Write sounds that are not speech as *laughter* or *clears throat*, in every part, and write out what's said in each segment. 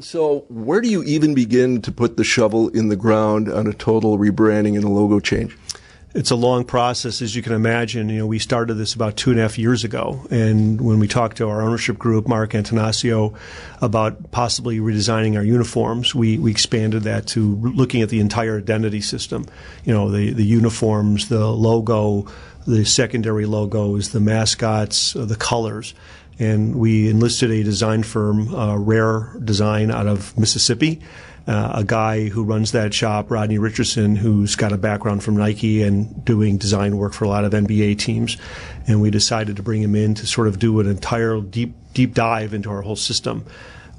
So, where do you even begin to put the shovel in the ground on a total rebranding and a logo change? It's a long process, as you can imagine. You know, we started this about two and a half years ago, and when we talked to our ownership group, Mark Attanasio, about possibly redesigning our uniforms, we, we expanded that to looking at the entire identity system. You know, the the uniforms, the logo, the secondary logos, the mascots, uh, the colors and we enlisted a design firm, uh, Rare Design, out of Mississippi. Uh, a guy who runs that shop, Rodney Richardson, who's got a background from Nike and doing design work for a lot of NBA teams. And we decided to bring him in to sort of do an entire deep deep dive into our whole system.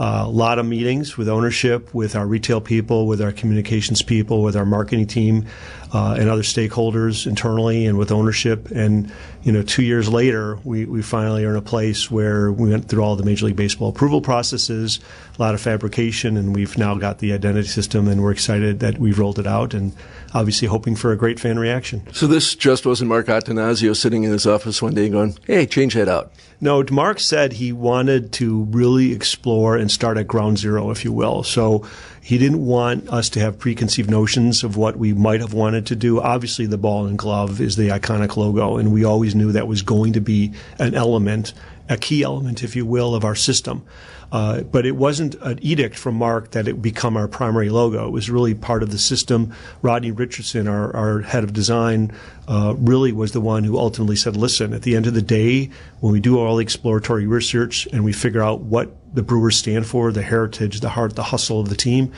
Uh, a lot of meetings with ownership, with our retail people, with our communications people, with our marketing team, uh, and other stakeholders internally and with ownership. And you know, two years later, we, we finally are in a place where we went through all the Major League Baseball approval processes, a lot of fabrication, and we've now got the identity system, and we're excited that we've rolled it out, and obviously hoping for a great fan reaction. So this just wasn't Mark Attanasio sitting in his office one day going, "Hey, change that out." No, Mark said he wanted to really explore and start at ground zero, if you will. So he didn't want us to have preconceived notions of what we might have wanted to do. Obviously, the ball and glove is the iconic logo, and we always knew that was going to be an element, a key element, if you will, of our system. Uh, but it wasn't an edict from Mark that it become our primary logo. It was really part of the system. Rodney Richardson, our, our head of design, uh, really was the one who ultimately said, listen, at the end of the day, when we do all the exploratory research and we figure out what the Brewers stand for, the heritage, the heart, the hustle of the team,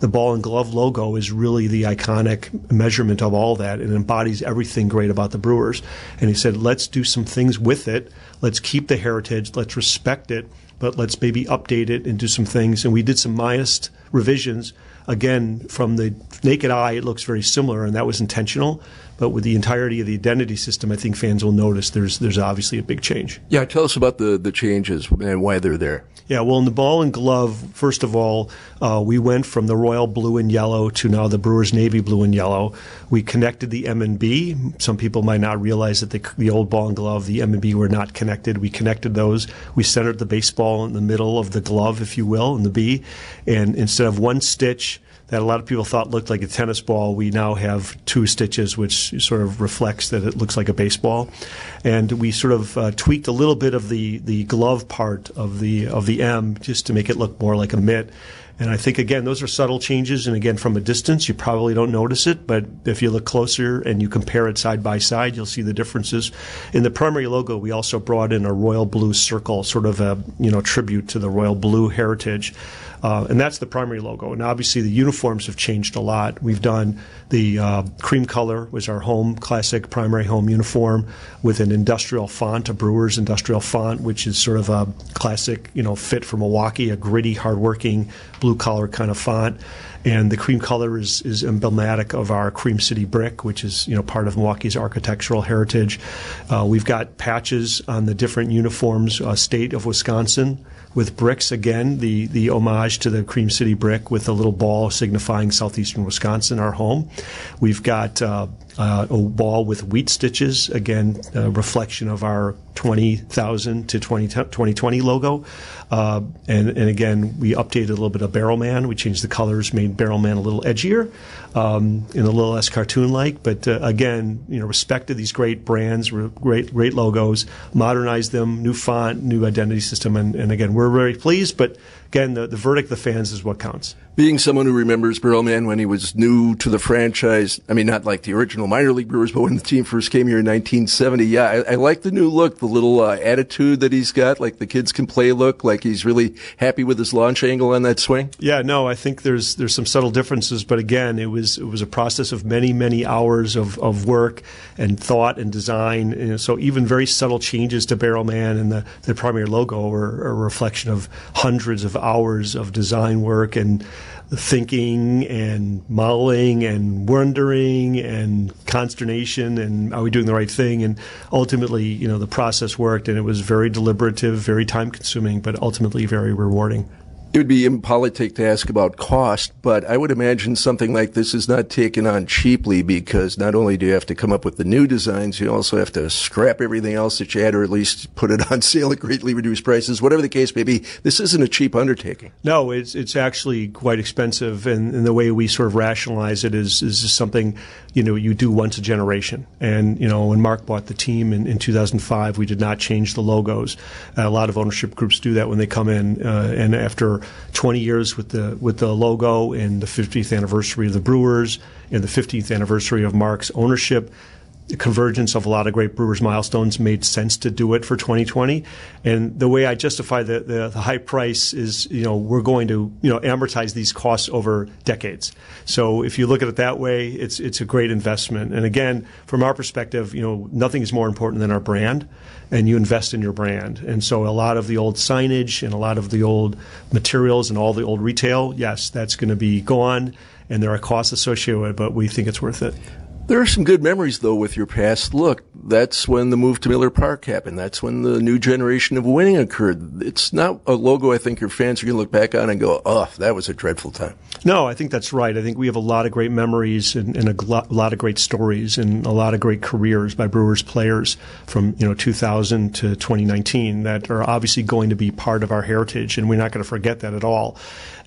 the ball and glove logo is really the iconic measurement of all that and embodies everything great about the Brewers. And he said, let's do some things with it. Let's keep the heritage. Let's respect it but let's maybe update it and do some things. And we did some modest revisions. Again, from the naked eye, it looks very similar, and that was intentional. But with the entirety of the identity system, I think fans will notice there's there's obviously a big change. Yeah, tell us about the the changes and why they're there. Yeah, well, in the ball and glove, first of all, uh, we went from the royal blue and yellow to now the Brewers navy blue and yellow. We connected the M and B. Some people might not realize that the, the old ball and glove, the M and B, were not connected. We connected those. We centered the baseball in the middle of the glove, if you will, in the B, and instead of one stitch that a lot of people thought looked like a tennis ball, we now have two stitches, which sort of reflects that it looks like a baseball. And we sort of uh, tweaked a little bit of the, the glove part of the of the M just to make it look more like a mitt. And I think again, those are subtle changes. And again, from a distance, you probably don't notice it, but if you look closer and you compare it side by side, you'll see the differences. In the primary logo, we also brought in a royal blue circle, sort of a you know tribute to the royal blue heritage. Uh, and that's the primary logo. And obviously, the uniforms have changed a lot. We've done the uh, cream color which was our home classic primary home uniform with an industrial font, a Brewers industrial font, which is sort of a classic, you know, fit for Milwaukee, a gritty, hardworking, blue collar kind of font. And the cream color is, is emblematic of our Cream City brick, which is you know part of Milwaukee's architectural heritage. Uh, we've got patches on the different uniforms. Uh, state of Wisconsin with bricks again, the the homage to the Cream City brick with a little ball signifying southeastern Wisconsin, our home. We've got uh, a ball with wheat stitches, again, a reflection of our 20,000 to 20, 2020 logo. Uh, and, and again, we updated a little bit of Barrelman. We changed the colors, made Barrelman a little edgier um, and a little less cartoon-like. But uh, again, you know, respected these great brands, great great logos, modernized them, new font, new identity system, and, and again, we're very pleased. But again, the, the verdict of the fans is what counts. Being someone who remembers Barrelman when he was new to the franchise, I mean, not like the original minor league Brewers, but when the team first came here in 1970, yeah, I, I like the new look, the little uh, attitude that he's got, like the kids can play look, like he's really happy with his launch angle on that swing. Yeah, no, I think there's there's some subtle differences, but again, it was it was a process of many many hours of, of work and thought and design. And so even very subtle changes to Barrelman and the the primary logo are a reflection of hundreds of hours of design work and thinking and modeling and wondering and consternation and are we doing the right thing? And ultimately you know the process worked and it was very deliberative very time consuming but ultimately very rewarding It would be impolitic to ask about cost, but I would imagine something like this is not taken on cheaply because not only do you have to come up with the new designs, you also have to scrap everything else that you had or at least put it on *laughs* sale at greatly reduced prices. Whatever the case may be, this isn't a cheap undertaking. No, it's it's actually quite expensive, and, and the way we sort of rationalize it is is something you know you do once a generation. And you know when Mark bought the team in, in 2005, we did not change the logos. Uh, a lot of ownership groups do that when they come in, uh, and after 20 years with the with the logo and the 50th anniversary of the Brewers and the 50th anniversary of Mark's ownership. The convergence of a lot of great Brewers milestones made sense to do it for 2020. And the way I justify the, the, the, high price is, you know, we're going to, you know, amortize these costs over decades. So if you look at it that way, it's, it's a great investment. And again, from our perspective, you know, nothing is more important than our brand and you invest in your brand. And so a lot of the old signage and a lot of the old materials and all the old retail, yes, that's going to be gone and there are costs associated with it, but we think it's worth it. There are some good memories, though, with your past look. That's when the move to Miller Park happened. That's when the new generation of winning occurred. It's not a logo I think your fans are going to look back on and go, oh, that was a dreadful time. No, I think that's right. I think we have a lot of great memories and, and a lot of great stories and a lot of great careers by Brewers players from, you know, 2000 to 2019 that are obviously going to be part of our heritage, and we're not going to forget that at all.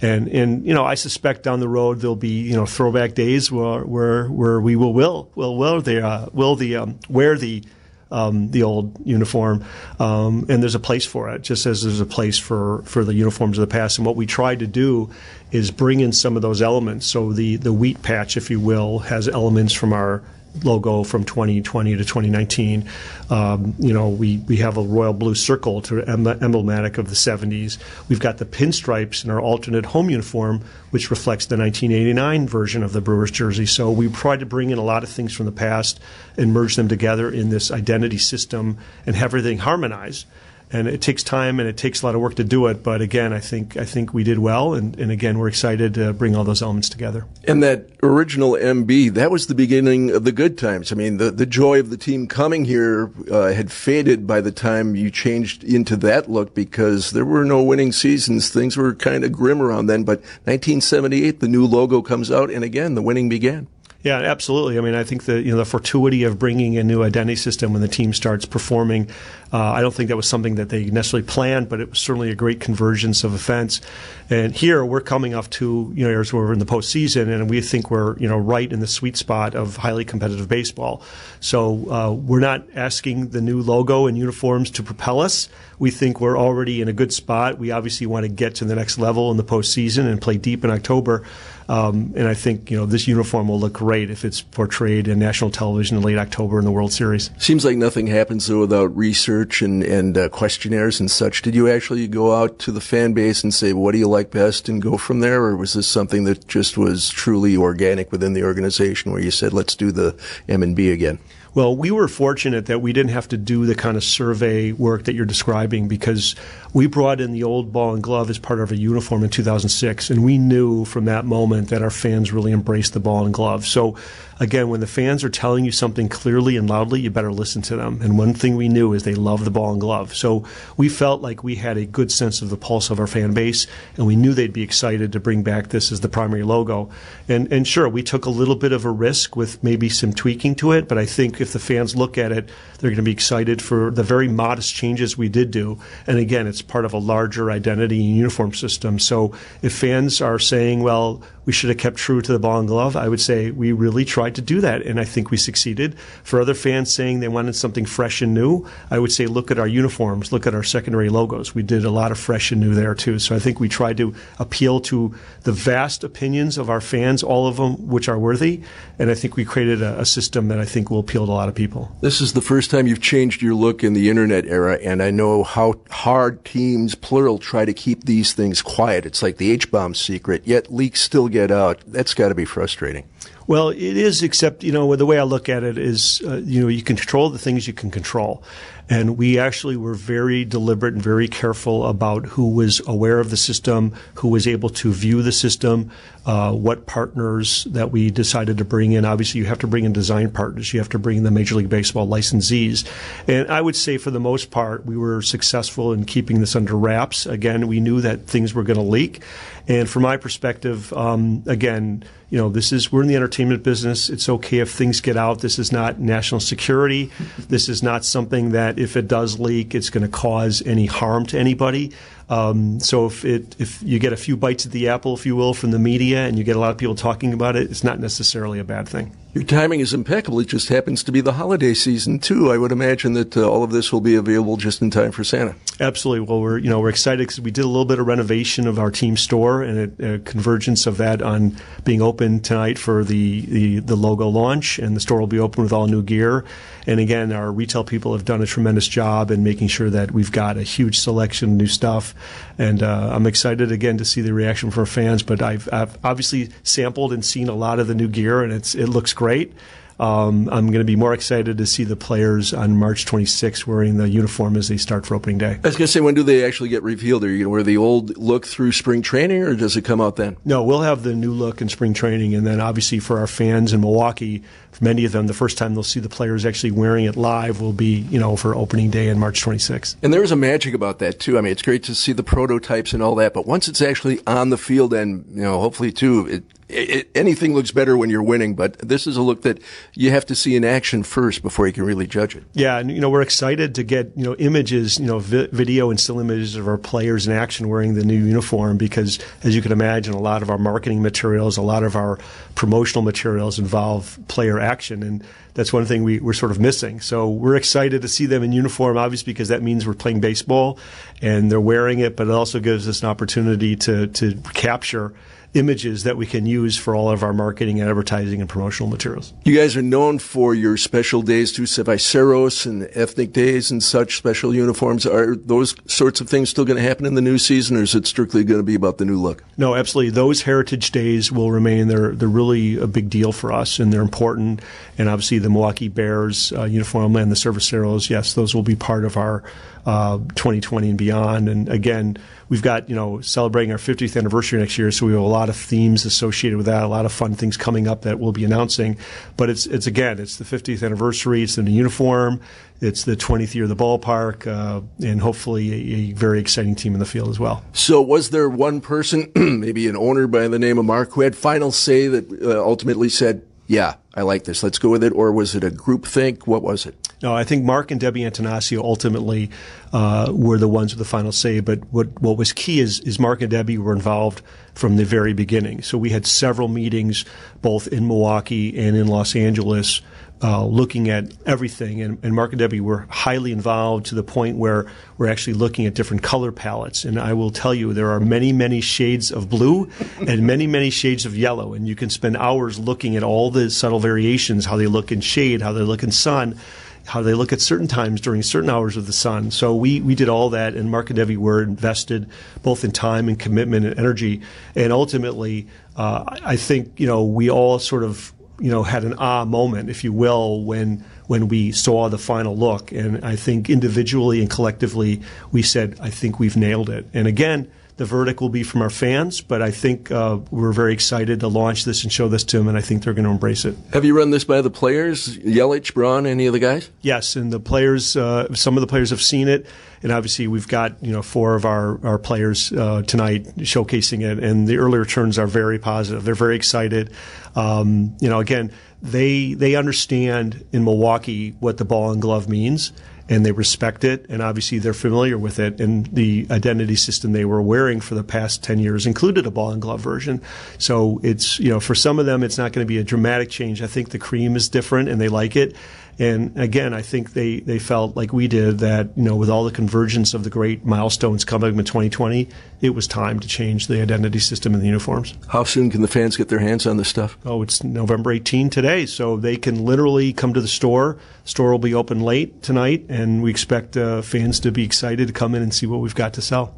And, and, you know, I suspect down the road there'll be, you know, throwback days where, where, where we will, will, will, will, the, uh, will the, um, wear the, um, the old uniform, um, and there's a place for it, just as there's a place for, for the uniforms of the past. And what we tried to do is bring in some of those elements. So the the wheat patch, if you will, has elements from our logo from 2020 to 2019. Um, you know, we, we have a royal blue circle to emblematic of the 70s. We've got the pinstripes in our alternate home uniform, which reflects the 1989 version of the Brewers jersey. So we tried to bring in a lot of things from the past and merge them together in this identity system and have everything harmonized and it takes time and it takes a lot of work to do it. But again, I think I think we did well, and, and again, we're excited to bring all those elements together. And that original MB, that was the beginning of the good times. I mean, the the joy of the team coming here uh, had faded by the time you changed into that look because there were no winning seasons. Things were kind of grim around then. But 1978, the new logo comes out, and again, the winning began. Yeah, absolutely. I mean, I think the you know the fortuity of bringing a new identity system when the team starts performing, uh, I don't think that was something that they necessarily planned, but it was certainly a great convergence of events. And here we're coming off two you know years where we're in the postseason, and we think we're you know right in the sweet spot of highly competitive baseball. So uh, we're not asking the new logo and uniforms to propel us. We think we're already in a good spot. We obviously want to get to the next level in the postseason and play deep in October. Um, and I think you know this uniform will look great if it's portrayed in national television in late October in the World Series. Seems like nothing happens though without research and and uh, questionnaires and such. Did you actually go out to the fan base and say what do you like best and go from there, or was this something that just was truly organic within the organization where you said let's do the M and B again? Well, we were fortunate that we didn't have to do the kind of survey work that you're describing because we brought in the old ball and glove as part of a uniform in 2006, and we knew from that moment that our fans really embraced the ball and glove. So, again, when the fans are telling you something clearly and loudly, you better listen to them. And one thing we knew is they love the ball and glove. So we felt like we had a good sense of the pulse of our fan base, and we knew they'd be excited to bring back this as the primary logo. And and sure, we took a little bit of a risk with maybe some tweaking to it, but I think if the fans look at it, they're going to be excited for the very modest changes we did do. And again, it's part of a larger identity and uniform system. So if fans are saying, well, we should have kept true to the ball and glove. I would say we really tried to do that, and I think we succeeded. For other fans saying they wanted something fresh and new, I would say look at our uniforms, look at our secondary logos. We did a lot of fresh and new there too. So I think we tried to appeal to the vast opinions of our fans, all of them which are worthy, and I think we created a, a system that I think will appeal to a lot of people. This is the first time you've changed your look in the internet era, and I know how hard teams, plural, try to keep these things quiet. It's like the H bomb secret, yet leaks still get out, that's got to be frustrating. Well, it is, except, you know, the way I look at it is, uh, you know, you control the things you can control. And we actually were very deliberate and very careful about who was aware of the system, who was able to view the system, uh, what partners that we decided to bring in. Obviously, you have to bring in design partners. You have to bring in the Major League Baseball licensees. And I would say, for the most part, we were successful in keeping this under wraps. Again, we knew that things were going to leak. And from my perspective, um, again, you know, this is we're in the entertainment business. It's okay if things get out. This is not national security. This is not something that if it does leak, it's going to cause any harm to anybody. Um, so if it if you get a few bites at the apple, if you will, from the media, and you get a lot of people talking about it, it's not necessarily a bad thing. Your timing is impeccable. It just happens to be the holiday season too. I would imagine that uh, all of this will be available just in time for Santa. Absolutely. Well, we're you know we're excited because we did a little bit of renovation of our team store and a, a, convergence of that on being open tonight for the, the the logo launch, and the store will be open with all new gear. And again, our retail people have done a tremendous job in making sure that we've got a huge selection of new stuff. And uh, I'm excited again to see the reaction from fans. But I've, I've obviously sampled and seen a lot of the new gear, and it's it looks great. Um, I'm going to be more excited to see the players on March 26th wearing the uniform as they start for opening day. I was going to say, when do they actually get revealed? Are you going to wear the old look through spring training, or does it come out then? No, we'll have the new look in spring training, and then obviously for our fans in Milwaukee, for many of them, the first time they'll see the players actually wearing it live will be, you know, for opening day on March 26th. And there's a magic about that too. I mean, it's great to see the prototypes and all that, but once it's actually on the field, and you know, hopefully too, it, it, anything looks better when you're winning, but this is a look that you have to see in action first before you can really judge it. Yeah, and you know we're excited to get you know images, you know vi- video and still images of our players in action wearing the new uniform because, as you can imagine, a lot of our marketing materials, a lot of our promotional materials involve player action, and that's one thing we, we're sort of missing. So we're excited to see them in uniform, obviously because that means we're playing baseball, and they're wearing it, but it also gives us an opportunity to to capture images that we can use for all of our marketing, and advertising, and promotional materials. You guys are known for your special days too, Cerveceros and ethnic days and such special uniforms. Are those sorts of things still going to happen in the new season, or is it strictly going to be about the new look? No, absolutely. Those heritage days will remain. They're they're really a big deal for us, and they're important. And obviously, the Milwaukee Bears uh, uniform and the Cerveceros, yes, those will be part of our uh, 2020 and beyond. And again, we've got you know celebrating our 50th anniversary next year, so we have a lot of themes associated with that, a lot of fun things coming up that we'll be announcing. But it's it's again, it's the 50th anniversary, it's the new uniform, it's the 20th year of the ballpark, uh, and hopefully a, a, very exciting team in the field as well. So, was there one person, *clears throat* maybe an owner by the name of Mark, who had final say that uh, ultimately said, "Yeah, I like this. Let's go with it," or was it a group think? What was it? No, I think Mark and Debbie Attanasio ultimately uh, were the ones with the final say. But what what was key is is Mark and Debbie were involved from the very beginning. So we had several meetings both in Milwaukee and in Los Angeles. Uh, looking at everything, and, and, Mark and Debbie were highly involved to the point where we're actually looking at different color palettes. And I will tell you, there are many, many shades of blue and many, many shades of yellow. And you can spend hours looking at all the subtle variations, how they look in shade, how they look in sun how they look at certain times during certain hours of the sun. So we, we did all that, and Mark and Debbie were invested both in time and commitment and energy. And ultimately, uh, I think you know we all sort of you know had an ah moment, if you will, when when we saw the final look. And I think individually and collectively, we said, I think we've nailed it. And again the verdict will be from our fans, but I think uh, we're very excited to launch this and show this to them, and I think they're going to embrace it. Have you run this by the players, Yelich, Braun, any of the guys? Yes, and the players, uh, some of the players have seen it, and obviously we've got you know four of our our players uh, tonight showcasing it, and the early returns are very positive. They're very excited. Um, you know, again, they they understand in Milwaukee what the ball and glove means and they respect it, and obviously they're familiar with it. And the identity system they were wearing for the past 10 years included a ball and glove version. So it's, you know, for some of them, it's not going to be a dramatic change. I think the cream is different and they like it. And again, I think they, they felt like we did that, you know, with all the convergence of the great milestones coming in 2020, it was time to change the identity system in the uniforms. How soon can the fans get their hands on this stuff? Oh, it's November 18 today, so they can literally come to the store. store will be open late tonight, and we expect uh, fans to be excited to come in and see what we've got to sell.